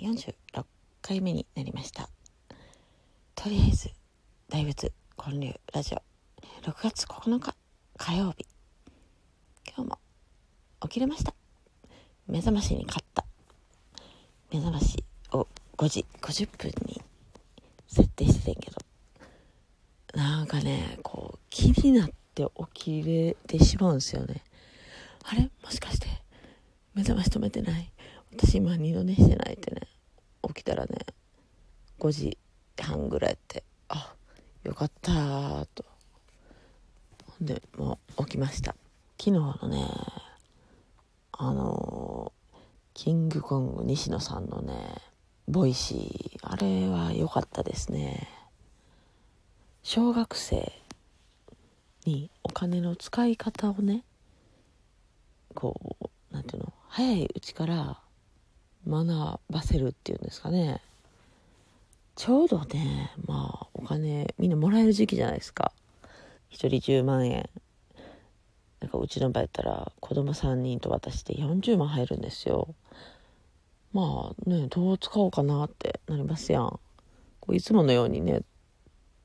46回目になりました。とりあえず大仏建立ラジオ。6月9日火曜日。今日も起きれました。目覚ましに勝った。目覚ましを5時50分に設定してんけど。なんかねこう気になって起きれてしまうんですよね。あれ？もしかして目覚まし止めてない？私今二度寝してないってね。起きたらね5時半ぐらいってあよかったと。ほんでもう起きました。昨日のねあの、キングコング西野さんのねボイシーあれは良かったですね。小学生にお金の使い方をねこう何ていうの早いうちから学ばせるっていうんですかね。ちょうどねまあお金みんなもらえる時期じゃないですか。1人10万円。なんかうちの場合やったら子供3人と渡して40万入るんですよ。まあねどう使おうかなってなりますやん。こういつものようにね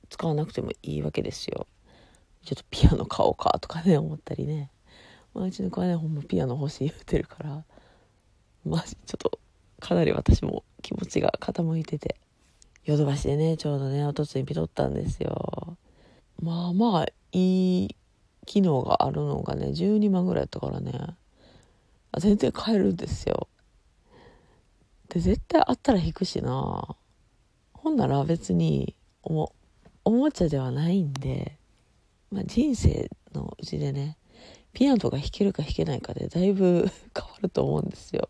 使わなくてもいいわけですよ。ちょっとピアノ買おうかとかね思ったりね、まあ、うちの子はねほんまピアノ欲しい言うてるから。まあちょっとかなり私も気持ちが傾いててヨドバシでねちょうどねおとつい見とったんですよ。まあまあいい機能があるのがね12万ぐらいやったからね。あ全然買えるんですよ。で絶対あったら引くしな。ほんなら別におおもちゃではないんで、まあ、人生のうちでねピアノが弾けるか弾けないかでだいぶ 変わると思うんですよ。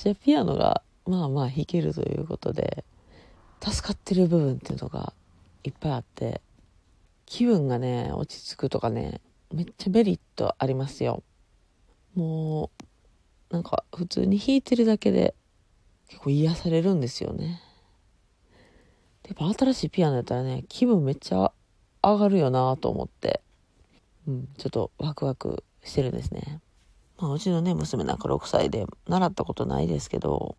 私はピアノがまあまあ弾けるということで助かってる部分っていうのがいっぱいあって気分がね落ち着くとかねめっちゃメリットありますよ。もうなんか普通に弾いてるだけで結構癒されるんですよね。やっぱ新しいピアノやったらね気分めっちゃ上がるよなと思ってうんちょっとワクワクしてるんですね。まあ、うちのね、娘なんか6歳で習ったことないですけど、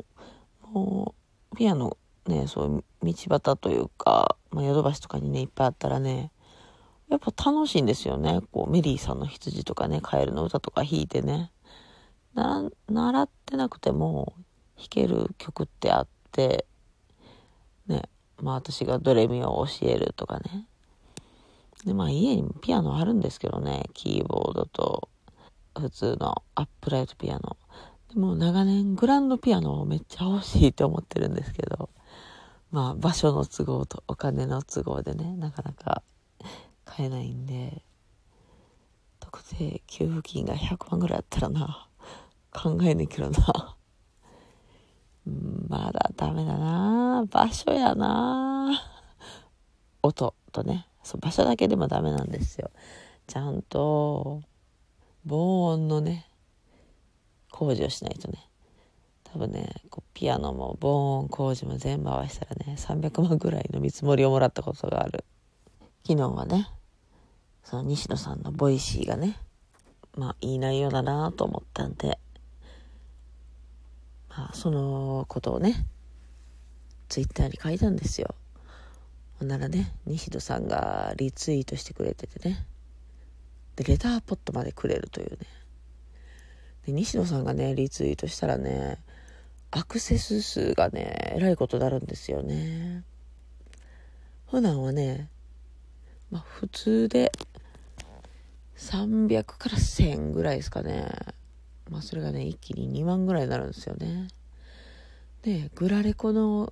もう、ピアノね、そういう道端というか、ま、ヨドバシとかにね、いっぱいあったらね、やっぱ楽しいんですよね。こう、メリーさんの羊とかね、カエルの歌とか弾いてね。な、習ってなくても弾ける曲ってあって、ね、まあ私がドレミを教えるとかね。で、まあ家にピアノあるんですけどね、キーボードと普通のアップライトピアノ。でも長年グランドピアノをめっちゃ欲しいって思ってるんですけど、まあ場所の都合とお金の都合でね、なかなか買えないんで、特定給付金が100万ぐらいあったらな、考えねえけどな。まだダメだな場所やな音とね、そう場所だけでもダメなんですよ。ちゃんと防音のね工事をしないとね。多分ねこうピアノも防音工事も全部合わせたらね300万ぐらいの見積もりをもらったことがある。昨日はねその西野さんのボイシーがねまあいい内容だなと思ったんでまあそのことをねツイッターに書いたんですよ。ほんならね西野さんがリツイートしてくれててねでレターポットまでくれるというね。で西野さんがねリツイートしたらねアクセス数がねえらいことになるんですよね。普段はねまあ普通で300から1000ぐらいですかね。まあそれがね一気に2万ぐらいになるんですよね。でグラレコの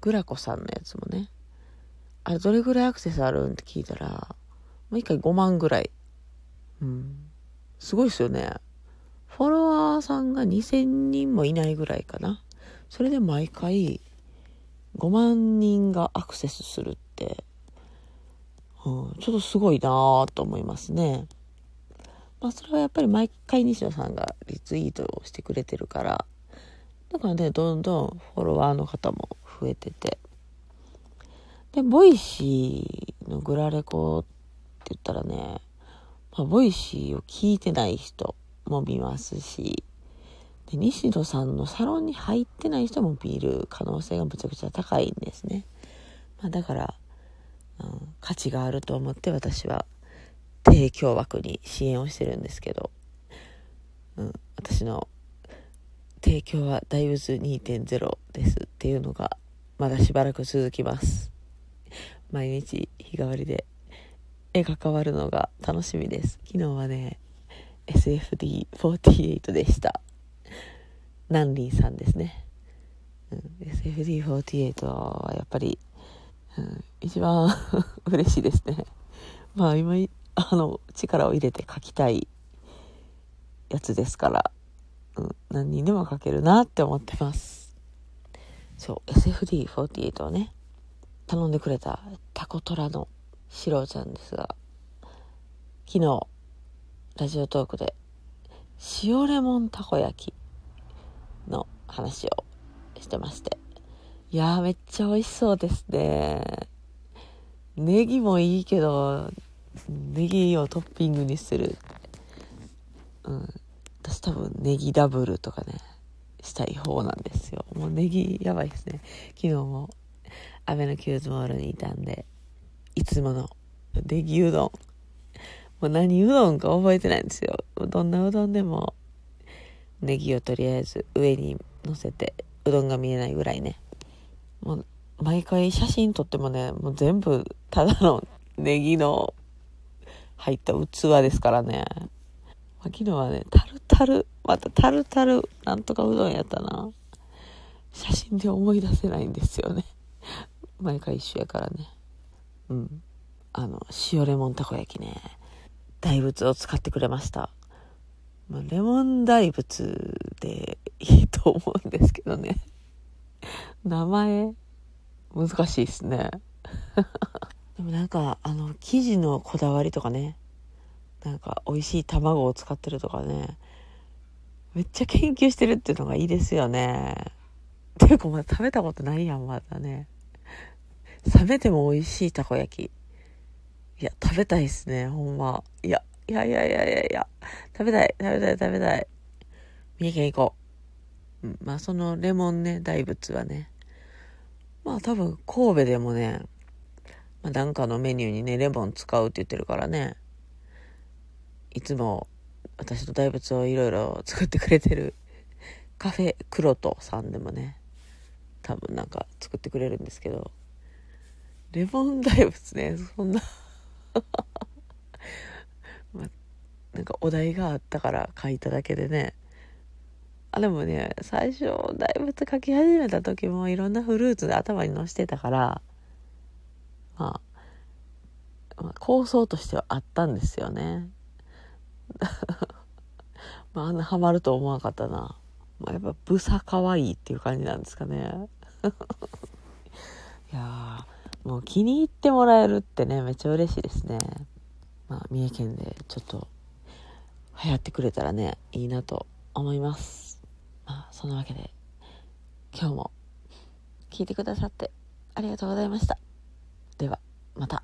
グラコさんのやつもねあれどれぐらいアクセスあるんって聞いたらもう一回5万ぐらいうん。すごいですよね。フォロワーさんが2000人もいないぐらいかな。それで毎回5万人がアクセスするって、うん、ちょっとすごいなぁと思いますね。まあそれはやっぱり毎回西野さんがリツイートをしてくれてるから、だからね、どんどんフォロワーの方も増えてて。で、ボイシーのグラレコって言ったらね、まあ、ボイシーを聞いてない人も見ますし、で西野さんのサロンに入ってない人も見る可能性がむちゃくちゃ高いんですね、まあ、だから、うん、価値があると思って私は提供枠に支援をしてるんですけど、うん、私の提供は大仏2.0ですっていうのがまだしばらく続きます。毎日日替わりで絵が変わるのが楽しみです。昨日はね SFD48 でした。ナンリーさんですね、うん、SFD48 はやっぱり、うん、一番 嬉しいですね。まあ今あの力を入れて描きたいやつですからうん、何人でも書けるなって思ってます。そう、SFD48 をね、頼んでくれたタコトラのシロちゃんですが、昨日、ラジオトークで、塩レモンたこ焼きの話をしてまして。いやー、めっちゃ美味しそうですね。ネギもいいけど、ネギをトッピングにする。うん。私多分ネギダブルとかねしたい方なんですよもうネギやばいですね昨日もアベノキューズモールにいたんでいつものネギうどんもう何うどんか覚えてないんですよどんなうどんでもネギをとりあえず上に乗せてうどんが見えないぐらいねもう毎回写真撮ってもねもう全部ただの ネギの入った器ですからね昨日はね、タルタル、またタルタル、なんとかうどんやったな。写真で思い出せないんですよね。毎回一緒やからね。うん。あの、塩レモンたこ焼きね、大仏を使ってくれました。まあ、レモン大仏でいいと思うんですけどね。名前、難しいですね。でもなんか、あの、生地のこだわりとかね、なんか美味しい卵を使ってるとかねめっちゃ研究してるっていうのがいいですよねていうかまだ食べたことないやんまだね冷めても美味しいたこ焼き。いや食べたいっすねほんま。いやいやいやいやいやいや。食べたい食べたい食べたい。三重県行こう、うん、まあそのレモンね大仏はね。まあ多分神戸でもね、まあ、なんかのメニューにねレモン使うって言ってるからね。いつも私の大仏をいろいろ作ってくれてるカフェクロトさんでもね多分なんか作ってくれるんですけど。レモン大仏ね。そんな。まなんかお題があったから書いただけでね。あでもね最初大仏書き始めた時もいろんなフルーツで頭にのしてたからまあ、まあ、構想としてはあったんですよね。まあ、あんなハマると思わなかったな。まあ、やっぱ、ブサ可愛いっていう感じなんですかね。いやもう気に入ってもらえるってね、めっちゃ嬉しいですね。まあ、三重県でちょっと流行ってくれたらね、いいなと思います。まあ、そんなわけで、今日も聞いてくださってありがとうございました。では、また。